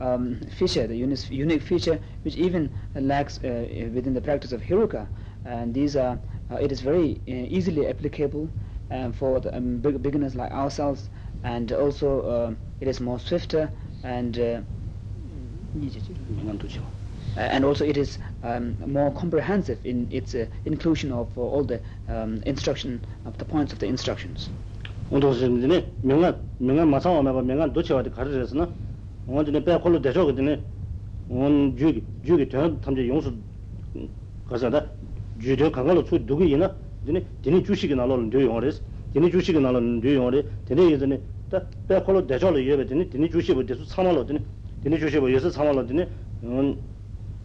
um, feature, the unique, unique feature which even lacks uh, within the practice of Heruka. And these are, uh, it is very uh, easily applicable um, for the, um, beginners like ourselves, and also uh, it is more swifter and uh, and also it is um, more comprehensive in its inclusion of all the um, instruction of the points of the instructions. 운동선진이 명한 명한 마상와 매바 명한 도치와도 가르쳐서나 원진의 배콜로 대저 그더니 원 주기 주기 전 탐제 용수 가서다 주저 강가로 수 누구 있나 드니 드니 주식이 나로는 저 용어레스 드니 주식이 나로는 저 용어레 드니 예전에 다 배콜로 대저로 예베 드니 드니 주식을 대수 참말로 드니 드니 주식을 예서 참말로 드니 원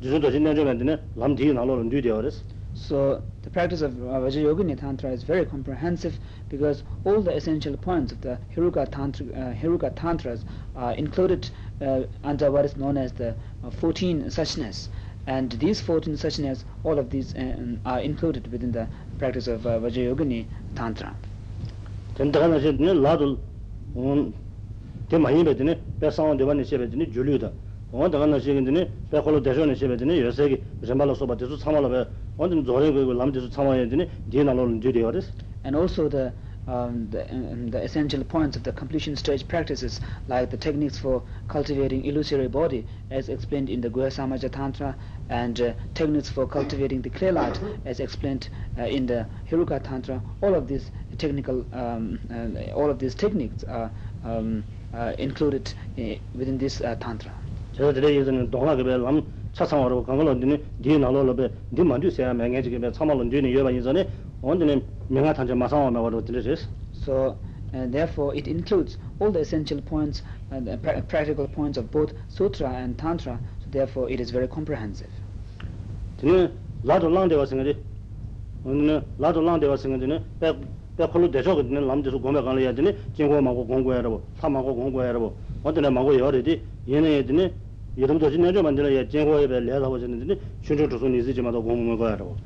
주저도 진행 좀 했더니 남뒤 나로는 저 되어레스 So the practice of uh, Vajrayogini Tantra is very comprehensive because all the essential points of the Hiruka, Tantra, uh, Hiruka Tantras are included uh, Uh, under what is known as the uh, 14 suchness and these 14 suchness all of these um, are included within the practice of uh, vajrayogini tantra. Um, Ten da na jin la dul un te ma yin be de ne pe sa on de wan che be de ne julu da. On da na jin de ne pe kholo de jo ne che be de ne yo se gi jamba lo so ba de su chama lo be on de zo re go lam de su chama ye de ne de na lo de de yo des and also the um, the, um, the essential points of the completion stage practices like the techniques for cultivating illusory body as explained in the Guhyasamaja Tantra and uh, techniques for cultivating the clear light as explained uh, in the Heruka Tantra. All of these technical um, uh, all of these techniques are um, uh, included uh, within this uh, Tantra. so today is in Dongla Gebe Lam Kangalo Dine Di Nalo Lobe Di Mandu Seya Mengeji Gebe Chamalon Dine Yoba Yizane 로베 디 만주 세야 맹해지게 참말로 뒤에 여바 예전에 언제는 명아 탄저 마상와 매거로 들으셨어 so and therefore it includes all the essential points and uh, pra practical points of both sutra and tantra so therefore it is very comprehensive 드네 라도 랑데 와서는데 오늘 라도 랑데 와서는데 배 배콜로 대저 그는 남들도 공부 가는 야더니 진고 마고 공부해라고 사마고 공부해라고 어디나 마고 여래디 얘네들이 이름도 진행 좀 만들어 예 제고에 별 내가 보셨는데 춘춘 조선 있으지마도 공부를 거야라고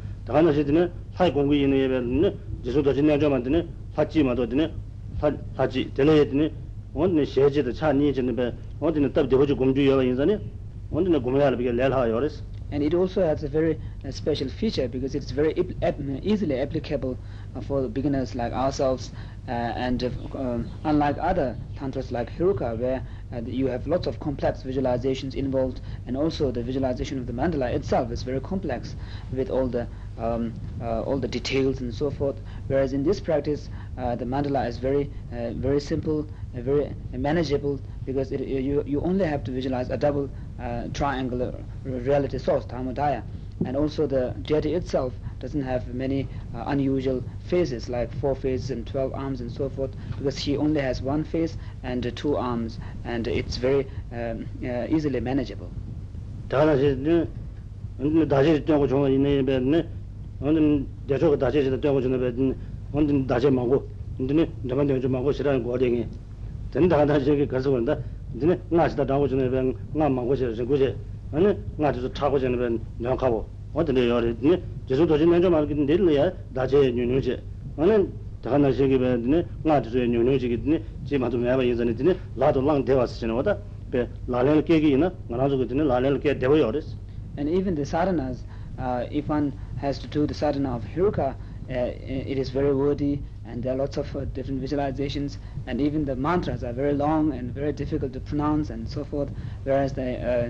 And it also has a very uh, special feature because it's very easily applicable uh, for beginners like ourselves uh, and uh, um, unlike other tantras like Heruka where uh, you have lots of complex visualizations involved and also the visualization of the mandala itself is very complex with all the um, uh, all the details and so forth. Whereas in this practice uh, the mandala is very uh, very simple very manageable because it, you you only have to visualize a double uh, triangular reality source dharmodaya and also the deity itself doesn't have many uh, unusual faces like four faces and 12 arms and so forth because he only has one face and uh, two arms and it's very um, uh, easily manageable 제주 도지 내좀 알긴 될려야 다제 뉴뉴제 나는 다나 세계변에 nga dhruya nyo nyo chigi dhini chi matu mayaba yinzani dhini lado lang dewa sichina wada pe lalel kye ki ina nga nazu and even the sadhanas uh, if one has to do the sadhana of Heruka, uh, it is very worthy and there are lots of uh, different visualizations. And even the mantras are very long and very difficult to pronounce and so forth whereas the uh,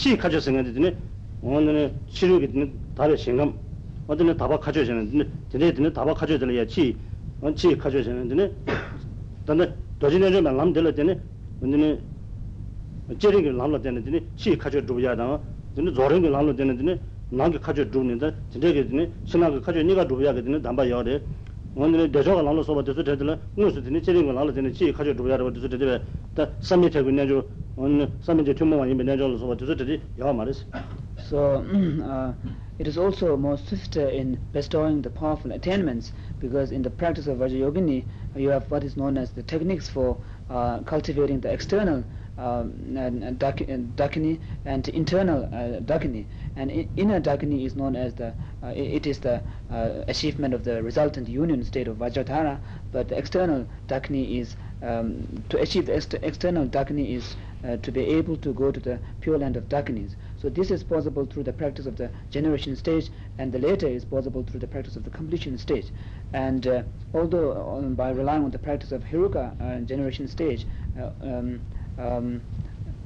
치 가져 생각되더니 오늘은 치료기 되는 다른 생각 어디는 다바 가져 되는 근데 되는 다바 가져 들어야 치 원치 가져 되는 근데 도진에 좀 남들 되는 오늘은 제링이 남을 되는 치 가져 줘야 다 근데 저런 게 남을 되는 나게 가져 주는데 진짜게 되는 신나게 가져 네가 줘야 되는 담바 여래 오늘 대저가 나눠서 봐 돼서 되들 무슨 되는 제링이 남을 되는 치 가져 줘야 돼 돼서 되게 다 삼미태 그냥 좀 온 삼인제 투모와 임에 내절로 서 저저들이 야 말이스 So uh, it is also more swift in bestowing the powerful attainments because in the practice of Vajrayogini you have what is known as the techniques for uh, cultivating the external um, and dakini and internal uh, dakini and inner dakini is known as the uh, it is the uh, achievement of the resultant union state of vajradhara but the external dakini is um, to achieve the ex external dakini is uh, to be able to go to the pure land of dakinis so this is possible through the practice of the generation stage and the later is possible through the practice of the completion stage. And uh, although um, by relying on the practice of heruka uh, generation stage uh, um, um,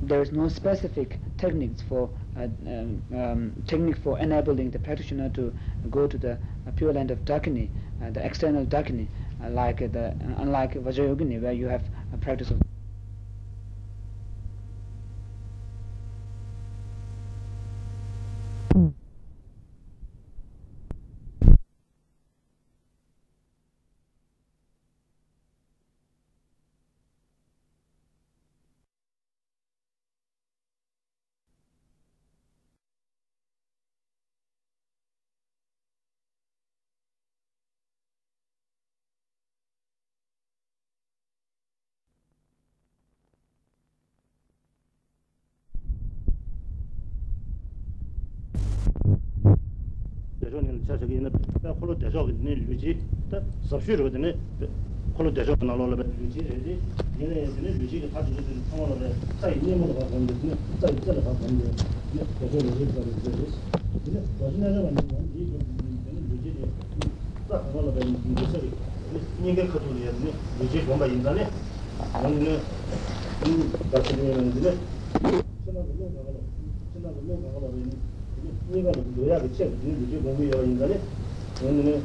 there is no specific techniques for uh, um, um, technique for enabling the practitioner to go to the uh, pure land of dakini, uh, the external dakini, uh, like the unlike Vajrayogini where you have a practice of 저기 있는 홀로 대저 있는 루지 다 섭슈로 되네 홀로 대저 나로로 루지 레지 얘네 얘네 루지가 다 주는 상황으로 사이 님으로 가 보는데 사이 있잖아 봐 보는데 대저 루지 가 되지 근데 거기는 완전 이 루지 딱 하나로 되는 게 소리 니가 그도리야 루지 뭔가 인간에 아니면 이 같은 경우는 근데 전화로 가고 전화로 가고 이거 뭐야 그 책, 이제 공부 여러 인간에 오늘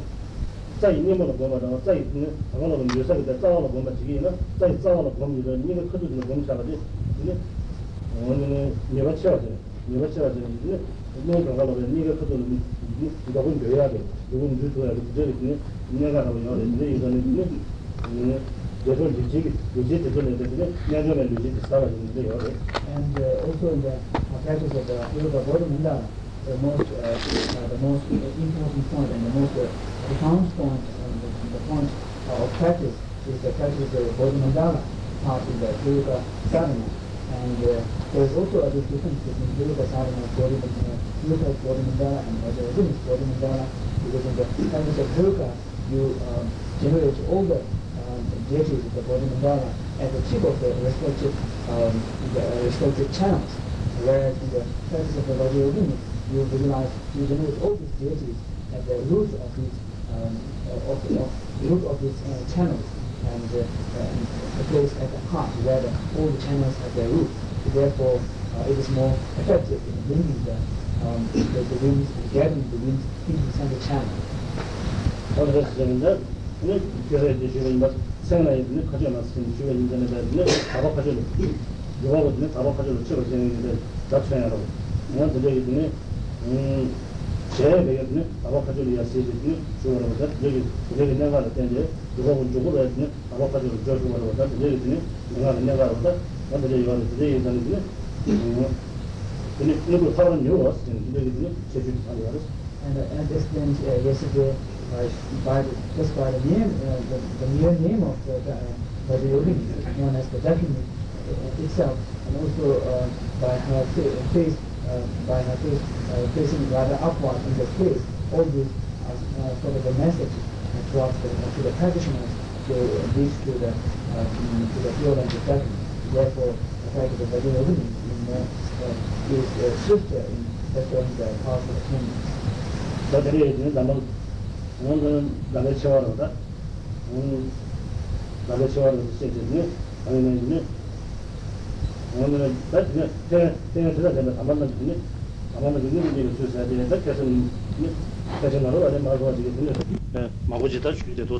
자 있는 거는 뭐마다 자 있는 방어는 요새가 다 싸워서 뭔가 지기는 자 싸워서 공부를 이거 커지는 공사가지 근데 오늘 내가 쳐야지 내가 쳐야지 이제 너무 강가로 니가 커지는 이거 본 줘야 돼 이건 줄줘야 돼 그저 이제 내가 하고 이거 이제 이거는 이제 여덟 지지 지지 되는 데는 내가 지지 싸워지는데 여기 and uh, also in the practice of the yoga bodhi the most uh, uh, the most important point and the most uh, profound point and the, the point of practice is the practice of the Bodhi Mandala part of the Yoga sadhana. And uh, there is also a difference between Yoga sadhana and Bodhi Mandala, Yoga Bodhi Mandala and Bodhi Mandala because in the practice of Yoga you um, generate all the um, deities of the Bodhi Mandala at the tip of the respective um, the, uh, respective channels, whereas in the practice of the Vajrayogini you realize you know all these deities at the root of these um, uh, of, the, of the root of these uh, channels and, uh, the place at the heart where the, all the channels have their root. Therefore, uh, it is more effective in bringing the um, the, the winds, gathering the winds into the center channel. ne 니 주변 인전에 대해서 작업 가져 놓고 요거거든요. 작업 가져 놓고 지금 잡혀야 하고 뭐 되게 있는 음 제가 되겠네. 아바카도를 야세지니 좋아하는 여기 여기 내가 할텐데 그거는 조금 해야지. 아바카도를 저기 말고 다 되겠네. 내가 내가 할다. 근데 이거 이제 이제는 음 근데 누구 파는 요 왔어. 근데 이제 제주 살이 알았어. And uh, as explained uh, yesterday uh, by the, just by the name, uh, the, the mere name of the, the, uh, the yogi known as the Dakini itself, and also uh, by her face uh, by her face, uh, facing rather upward in the face, all these are uh, sort of a message towards the, to the practitioners to reach to the uh, to the field and the practice. Therefore, the practice of Vajrayogini uh, is uh, swifter in bestowing the powerful attainments. 나들이 이제 나는 오늘은 나를 채워라다. 오늘 나를 채워라서 쓰이지. 아니면 이제 오늘은 그냥 그냥 그냥 제가 제가 안 만난 분이 안 만난 분이 이제 주셔야 되는데 그래서 그래서 나로 아니 말고 가지고 네 마고지다 주제도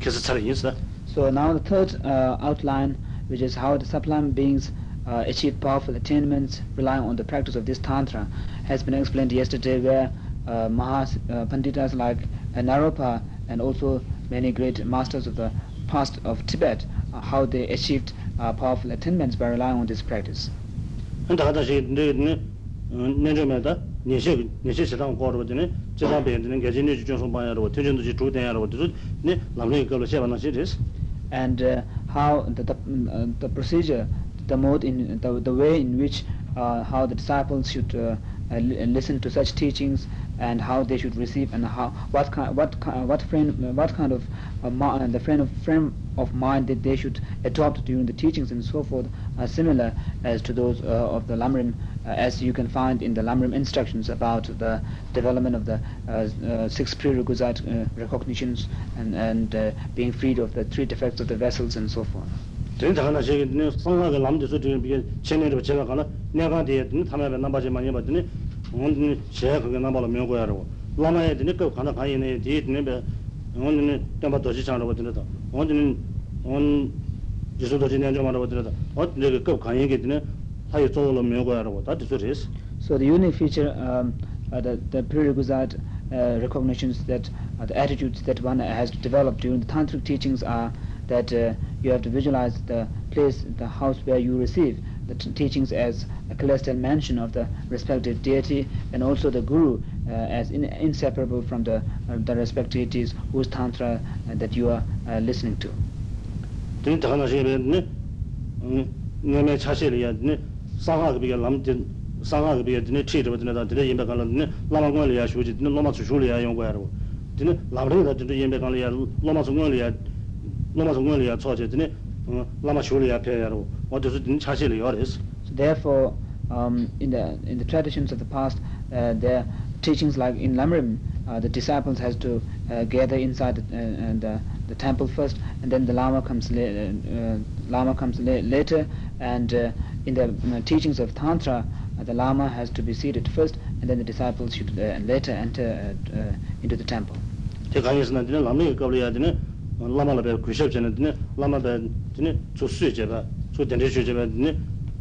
계속 잘 인사 So now the third uh, outline which is how the sublime beings uh, achieve powerful attainments relying on the practice of this tantra has been explained yesterday where uh, Mahas uh, Panditas like uh, Naropa and also many great masters of the past of Tibet uh, how they achieved uh, powerful attainments by relying on this practice. And me da de ne de ne ge jin song ba ya jin ya de ne lam ne ge ba na And uh, how the the, uh, the procedure, the mode in the, the way in which uh, how the disciples should uh, uh, listen to such teachings and how they should receive and how what kind what kind what frame what kind of uh, the frame of frame of mind that they should adopt during the teachings and so forth are similar as to those uh, of the Lamrim uh, as you can find in the Lamrim instructions about the development of the uh, uh, six prerequisite recognitions and and being freed of the three defects of the vessels and so forth. sāngā kā lāṃ bā dēng tā ngōn dēng ngōn jisū dōshī nē chō mā rō bā dēng tā ngōn dēng kāp kāyé kē dēng tā yé tsō lō miō guyā rō tā tē sū rēs So the unique feature, um, uh, the, the prerequisite uh, recognitions that uh, the attitudes that one has developed during the tantric teachings are that uh, you have to visualize the place, the house where you receive the teachings as a celestial mansion of the respective deity and also the guru uh, as in, inseparable from the, uh, the respective deities whose tantra uh, that you are uh, listening to. Pē yā rō wā dī sū dīne chā shī liyā Therefore, um, in, the, in the traditions of the past, uh, their teachings like in Lamrim, uh, the disciples has to uh, gather inside the, uh, and, uh, the temple first, and then the Lama comes, la- uh, Lama comes la- later, and uh, in the uh, teachings of Tantra, uh, the Lama has to be seated first, and then the disciples should uh, later enter uh, uh, into the temple. Te kāngi sī dine lāma yī kāpli yā dine 드네 조수 제바 조 된데 제바 드네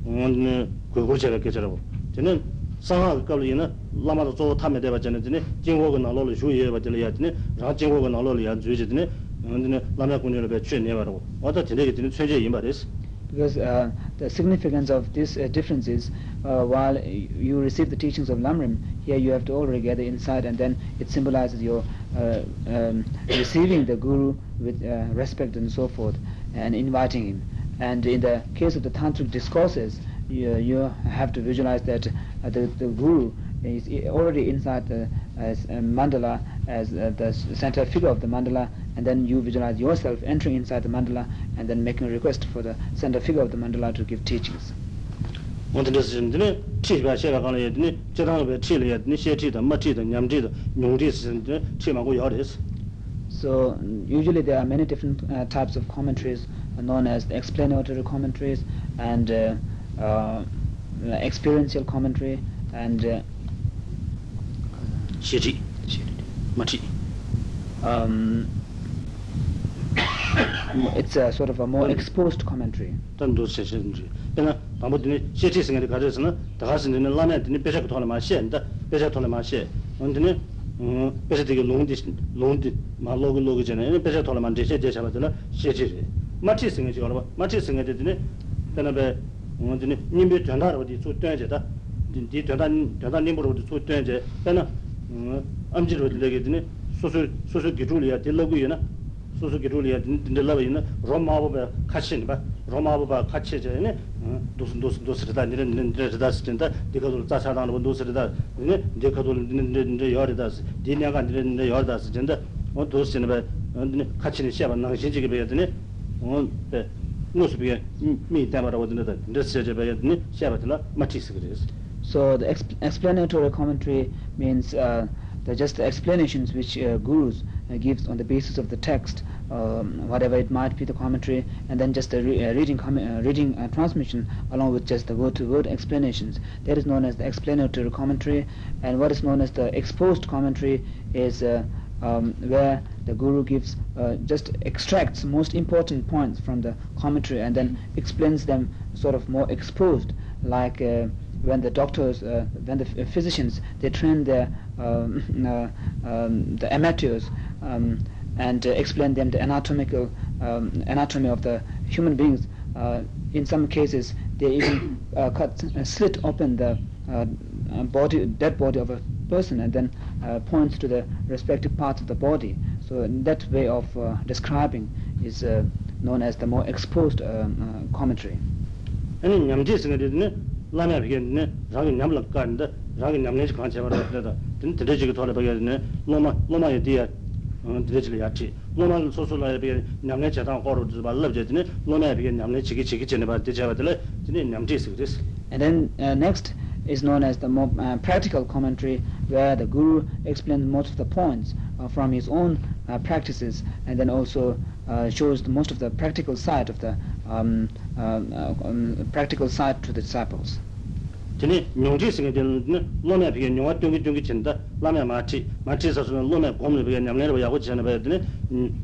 오늘 그거 제가 계절하고 드네 상하 갑리나 라마도 조 타메 대바 전에 드네 진고가 나로로 주의해 봐 들어야 드네 라 진고가 나로로 야 주의지 드네 근데 라마 군요를 배 취해 내바라고 어다 드네 드네 최제 이 말이스 because uh, the significance of this uh, difference is uh, while you receive the teachings of Lamrim here you have to already gather inside and then it symbolizes your uh, um, receiving the guru with uh, respect and so forth. And inviting him. And in the case of the Tantric discourses, you, you have to visualize that uh, the, the Guru is already inside the as mandala as uh, the center figure of the mandala and then you visualize yourself entering inside the mandala and then making a request for the center figure of the mandala to give teachings so usually there are many different uh, types of commentaries known as the explanatory commentaries and uh, uh, experiential commentary and uh, um it's a sort of a more exposed commentary pesa tiki longdi, longdi, ma logo logo jana, ene pesa tola ma ndeshe desha ba zina sheche re. Machi singa chi korwa, machi singa de dine, dana be, dine, nimbe tuanda rwa di su tuan je da, di tuanda, tuanda nimbo rwa di su tuan je, dana, amji rwa di lege dine, susu, susu giru liya, di lagu yana, susu giru liya, dine laba yana, rom mawa ba, kashin ba, 로리아 딘들라바 있는 로마보바 같이 봐 로마보바 같이 저네 도스 도스 도스르다 니는 니르다 스텐다 디가도 자사다는 건 도스르다 네 디가도 니는 여르다 디냐가 니는 여르다 스텐다 어 도스네 봐 같이 시합 안 나가 신지게 배야 되네 어네 무스비에 미 때마다 오든다 ndesje be yedni shabatla matis gres so the explanatory commentary means uh, the just explanations which uh, gurus uh, gives on the basis of the text um, whatever it might be the commentary and then just the re uh, reading uh, reading uh, transmission along with just the word to word explanations. That is known as the explanatory commentary and what is known as the exposed commentary is uh, um, where the guru gives uh, just extracts most important points from the commentary and then explains them sort of more exposed like when the doctors, uh, when the physicians, they train their um, uh, um, the amateurs um, and uh, explain them the anatomical um, anatomy of the human beings uh, in some cases they even uh, cut uh, slit open the uh, uh, body dead body of a person and then uh, points to the respective parts of the body so that way of uh, describing is uh, known as the more exposed um, uh, commentary 아니 냠지 생각되네 라면 비겠네 자기 냠을 간다 자기 냠내지 관체 바로 그래도 든 들어지고 돌아 버겠네 노마 노마에 뒤에 어 들어지려 야지 노마 소소라에 비게 냠내 제단 거로 좀 말럽제네 노마에 비게 냠내 지기 지기 전에 봐 대자들 진짜 냠지 생각됐어 and then uh, next is known as the more uh, practical commentary where the guru explains most of the points uh, from his own uh, practices and then also uh, shows the most of the practical side of the um, um, uh, um, practical side to the disciples tene nyongji singe tene lome pige nyongwa tyongki tyongki chinda lame machi machi sasuna lome gomne pige nyamlera pa yago chena paya tene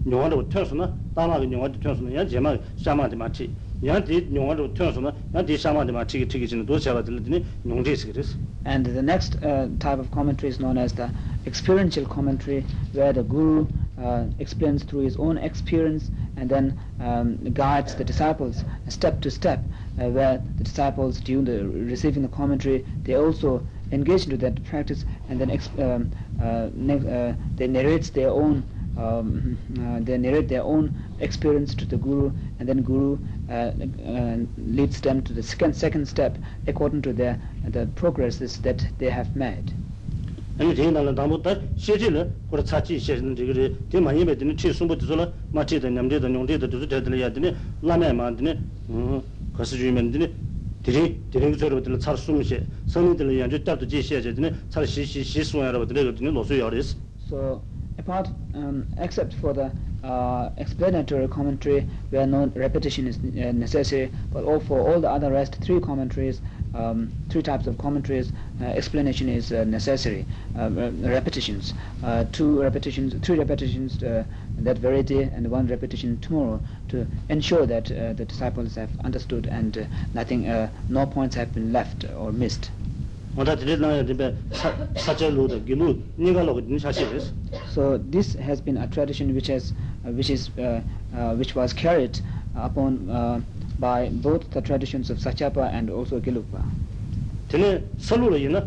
nyongwa rabo tyonsuna dama ki nyongwa tyonsuna yan jema shama di machi. Yan di nyongwa rabo tyonsuna yan di shama di machi ki tiki china dosya pa tene tene nyongchi singe res And the next uh, type of commentary is known as the experiential commentary where the guru uh, explains through his own experience and then um, guides the disciples step to step. Uh, where the disciples during the receiving the commentary they also engage into that practice and then exp- um, uh, ne- uh, they narrate their own um, uh, they narrate their own experience to the guru and then guru uh, leads them to the second second step according to their the progresses that they have made 아니 제나라 담보다 시제를 그거 차치 시제는 저기 대 많이 배드는 치 숨부 들어라 마치다 냠제다 용제다 두두 되들 되네 라메 만드네 음 가서 주면 되네 들이 들이 저러 들을 차 숨시 선이들 연주 따도 지시해 되네 차 시시 시수야로 들을 되네 노수 요리스 so apart um, except for the uh, explanatory commentary where no repetition is uh, necessary but all for all the other rest three commentaries um, three types of commentaries. Uh, explanation is uh, necessary. Uh, repetitions, uh, two repetitions, three repetitions uh, that very day, and one repetition tomorrow to ensure that the disciples have understood and nothing, no points have been left or missed. so this has been a tradition which has, which is, which was carried upon. by both the traditions of Sachapa and also Gelugpa. Tene salu la yina,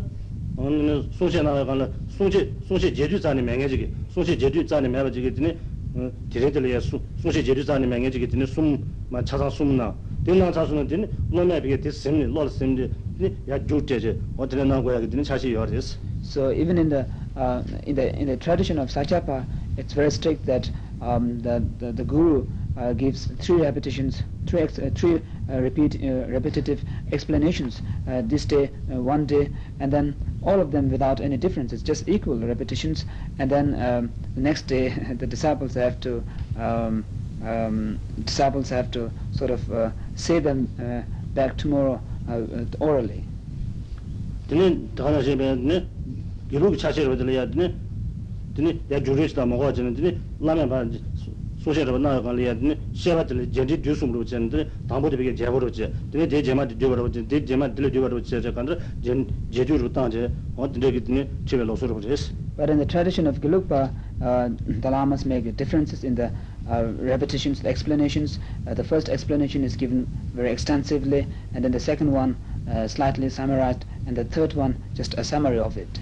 sungshe na gana, sungshe, sungshe jeju zani menga jige, sungshe jeju zani menga jige tene, eh, tene tele ya sungshe jeju zani menga jige tene sum, ma chasang sum na, tene na chasu na tene, no me bige tes semni, lol semni, tene ya ju teje, o tene na goya ge tene chashi yor des. So even in the, uh, in the, in the tradition of Sachapa, it's very strict that um, the, the, the guru uh, gives three repetitions, three ex- uh, three uh, repeat uh, repetitive explanations uh, this day, uh, one day, and then all of them without any differences, just equal repetitions, and then um, the next day the disciples have to um, um, disciples have to sort of uh, say them uh, back tomorrow uh, uh, orally. 되네 다나 제베네 기록 차시로 들려야 되네 되네 야 주르스다 먹어 주는 되네 라면 반 소셔로 나가려야 되네 셰바들 제지 주숨으로 전데 담보도 비게 제보로 제 되네 제 제마도 되버로 제 제마 들려 되버로 제 간다 제 제주로 땅제 어디게 되네 집에 로서로 그랬어 But in the tradition of Gelugpa, uh, the lamas make differences in the uh, repetitions, the explanations. Uh, the first explanation is given very extensively, and then the second one uh, slightly summarized, and the third one just a summary of it.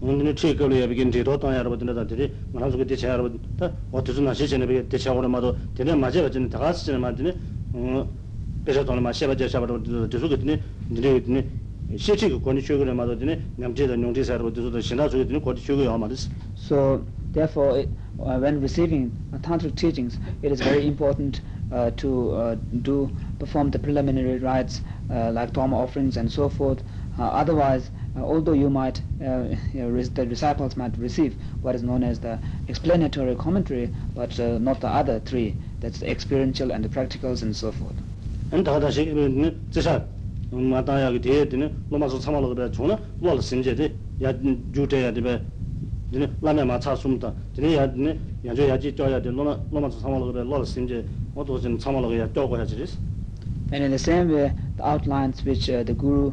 되네 다나 제다 오늘 체크를 해야 비긴 제도 땅 여러분들 들이 만한 속에 대체 여러분 다 어떻게 나시 전에 비게 대체 오늘 마도 되네 맞아 버진 다 같이 전에 맞네 어 그래서 돈을 마셔 봐줘 샤바도 저도 그랬더니 이제 그랬더니 실제 그 권위 쇼그를 마도 되네 남제도 용제사 여러분들도 신나 저기 되네 권위 쇼그 아마스 So, therefore, it, uh, when receiving uh, tantric teachings, it is very important uh, to uh, do perform the preliminary rites uh, like dharma offerings and so forth. Uh, otherwise, uh, although you might, uh, you know, res- the disciples might receive what is known as the explanatory commentary, but uh, not the other three. That's the experiential and the practicals and so forth. 안 다다시 네 제사 마다야게 되네 로마서 참아로 그래 주나 뭘 심제데 야 주제야 되베 되네 라면 마차 숨다 되네 야 되네 야저 야지 쪄야 돼 로마 로마서 참아로 그래 뭘 심제 어도 좀 참아로 그래 쪄고 해야지 And in the same way, the outlines which uh, the guru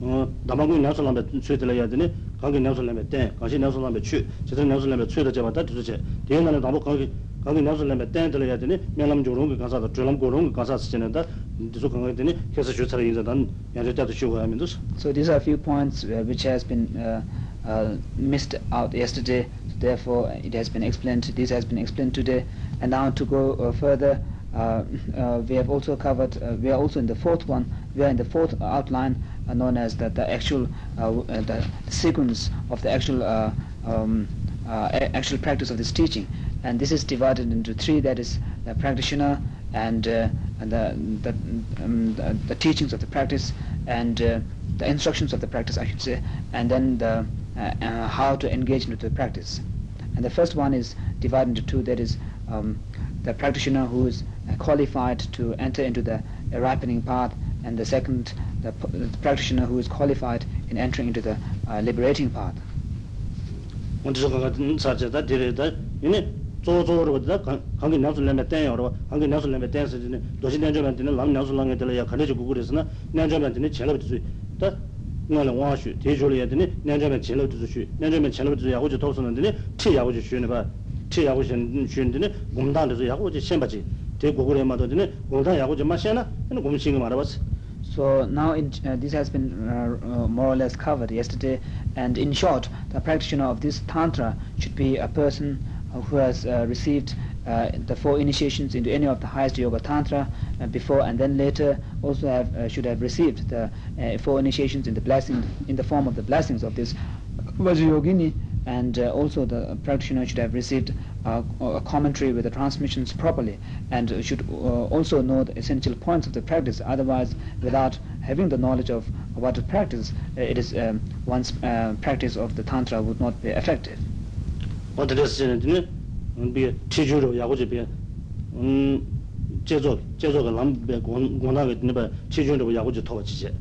어 남아군 냐솔렘 최들어야 되네 관계 냐솔렘 때 관계 냐솔렘 최 제대로 냐솔렘 최더 잡았다 두제 대연하는 남아 관계 관계 냐솔렘 때 들어야 되네 명람 조롱 그 가서 줄람 고롱 가서 쓰는다 so these are a few points uh, which has been uh, uh, missed out yesterday therefore it has been explained this has been explained today and now to go uh, further uh, uh, we have also covered we are also in the fourth one we are in the fourth outline known as the, the actual the sequence of the actual um, actual practice of this teaching. And this is divided into three that is the practitioner and, uh, and the, the, um, the, the, teachings of the practice and uh, the instructions of the practice I should say and then the, uh, uh how to engage into the practice. And the first one is divided into two that is um, the practitioner who is uh, qualified to enter into the ripening path and the second the, the, practitioner who is qualified in entering into the uh, liberating path 조조로다 관계 나술래메 땡여로 관계 나술래메 땡스지네 도시 년조면한테는 남 나술랑에들 야 가르쳐 구글에서나 년조면한테는 제일 주 다. 나는 와슈 대조를 되네 년조면 제일 주 년조면 제일 주 야고 주 도서는데 티 야고 주 쉬는 봐. 티 야고 쉬는 쉬는데 공단에서 야고 주 셴바지. 대 구글에 맞더니 공단 야고 좀 마셔나. 는 공신이 말아봤어. So now uh, this has been uh, uh, more or less covered yesterday. And in short the practitioner of this tantra should be a person who has uh, received uh, the four initiations into any of the highest yoga tantra uh, before and then later also have uh, should have received the uh, four initiations in the blessing in the form of the blessings of this Vajrayogini. And uh, also the practitioner should have received a commentary with the transmissions properly and should also know the essential points of the practice otherwise without having the knowledge of what to practice it is um, one's practice of the tantra would not be effective 어드레스는 비 티주로 야고집에 음 제조 제조가 남배 권하게 되는 바 티주로 야고집 토지제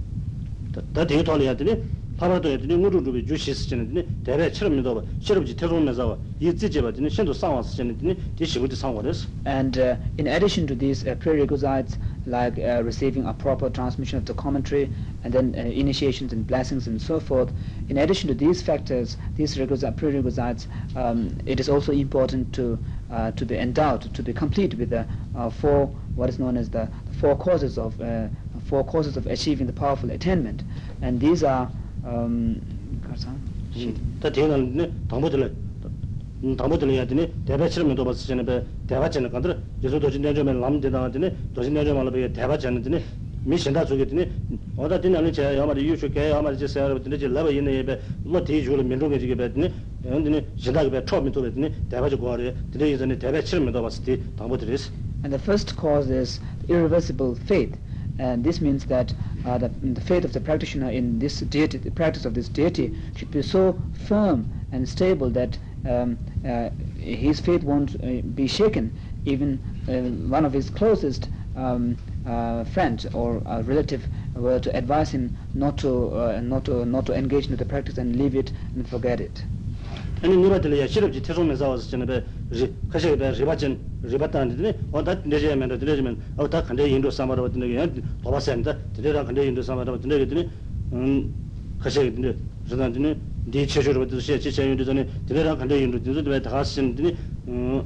다 되게 돌려야 되니 파라도 애들이 무르르비 주시스지는 대래 믿어 봐 실업지 태동면서 이 찌제바지는 신도 상와스 전에 디시고도 상와です and uh, in addition to these uh, prerequisites like uh, receiving a proper transmission of the commentary and then uh, initiations and blessings and so forth. In addition to these factors, these prerequisites, um, it is also important to uh, to be endowed, to be complete with the uh, four, what is known as the four causes of uh, four causes of achieving the powerful attainment, and these are. Um, 담보들이야 되네 대바치면 또 봤을 전에 대바치는 간들 예수 도진 내주면 남대다 되네 도진 내주 말로 배 대바치는 되네 미신다 쪽에 되네 어디 되는 제 야마리 유슈게 야마리 제 세어 되네 제 라바 있는 예배 뭐 대주를 민족에 지게 되네 근데 신다게 배 처음에 또 되네 대바치 고아래 되네 이전에 대바치면 또 봤을 때 담보들이스 and the first cause is irreversible faith and this means that uh, the, the faith of the practitioner in this deity the practice of this deity should be so firm and stable that um, uh, his faith won't uh, be shaken even uh, one of his closest um, uh, friends or relative were to advise him not to uh, not to not to engage in the practice and leave it and forget it 아니 니바들이야 실업지 태송면서 와서 전에 배 가셔야 돼 리바전 리바탄데 어다 내제면 내제면 어다 간대 인도 사마로 왔는데 게 도바센다 들으라 간대 인도 사마로 왔는데 게 음, 가셔야 돼 저한테는 디 체조로 받을 수 있지 체조도 전에 들으라 간대 인도 들으도 다 하시는데 음,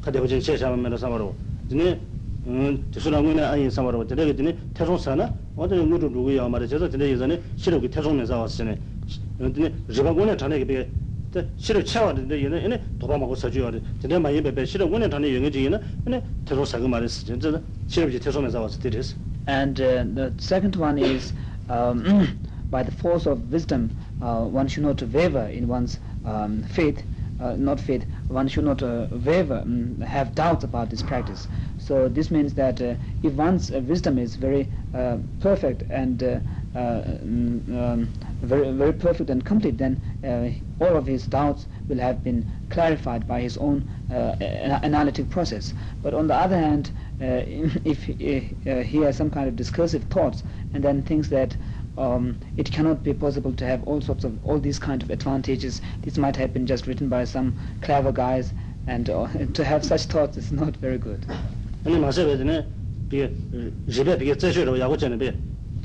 가대 보진 체샤면 사마로 드네 음, 저수나무는 아니 사마로 들으게 되네 태송사나 어디 누구 누구야 말이야 저도 들으기 전에 실업이 태송면서 왔으네 근데 리바고네 And uh, the second one is um, by the force of wisdom uh, one should not waver in one's um, faith uh, not faith one should not uh, waver um, have doubts about this practice. So this means that uh, if one's uh, wisdom is very uh, perfect and uh, uh, mm, um, very, very perfect and complete then uh, all of his doubts will have been clarified by his own uh, analytic process but on the other hand uh, if he, uh, he has some kind of discursive thoughts and then thinks that um, it cannot be possible to have all sorts of all these kind of advantages. This might have been just written by some clever guys, and uh, to have such thoughts is not very good.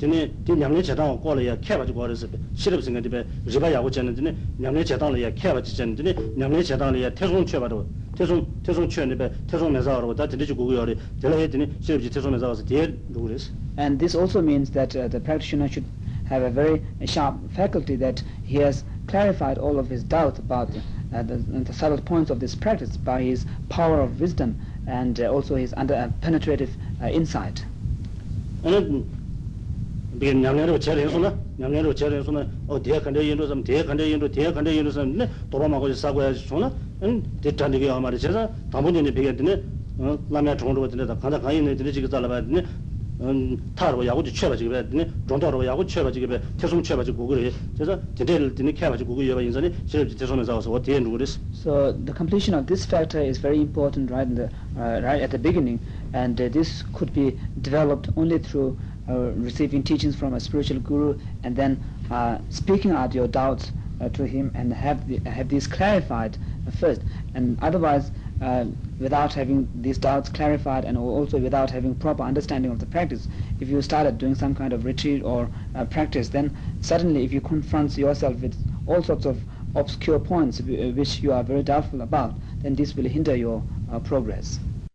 아니 마세베드네 비 리베 비게 제셔로 야고 전에 비 드네 디 냠네 제당 고려야 캐바 고 그래서 시럽 생각이 비 리바 야고 전에 드네 냠네 제당을 캐바 전에 드네 냠네 제당을 야 태송 쳐봐도 태송 태송 쳐네 비 태송 매사로 다 드네 주고 요리 제가 드네 시럽지 태송 매사서 디 누구레스 and this also means that uh, the practitioner should have a very sharp faculty that he has clarified all of his doubts about uh, the, the subtle points of this practice by his power of wisdom and uh, also his under uh, penetrative uh, insight. And bi nyamnyaro chere yosuna nyamnyaro chere yosuna o dia khande yendo sam dia khande yendo dia khande yendo sam ne toba ma ko sa go ya sona en de tande ge amare chesa tambo ne be ge ne lamya chong ro de da khanda khayi ne de ji ge zala ba ne 타로 야고 쳐봐 지금 네 정도로 야고 쳐봐 지금 태송 쳐봐 지금 그래 그래서 제대로 되는 캐봐 지금 그거 여봐 인선이 제일 대선에서 와서 어떻게 누구랬어 so the completion of this factor is very important right in the uh, right at the beginning and uh, this could be developed only through uh, receiving teachings from a spiritual guru and then uh, speaking out your doubts uh, to him and have the, have these clarified first and otherwise uh, without having these doubts clarified and also without having proper understanding of the practice. If you started doing some kind of retreat or uh, practice, then suddenly if you confront yourself with all sorts of obscure points which you are very doubtful about, then this will hinder your uh, progress.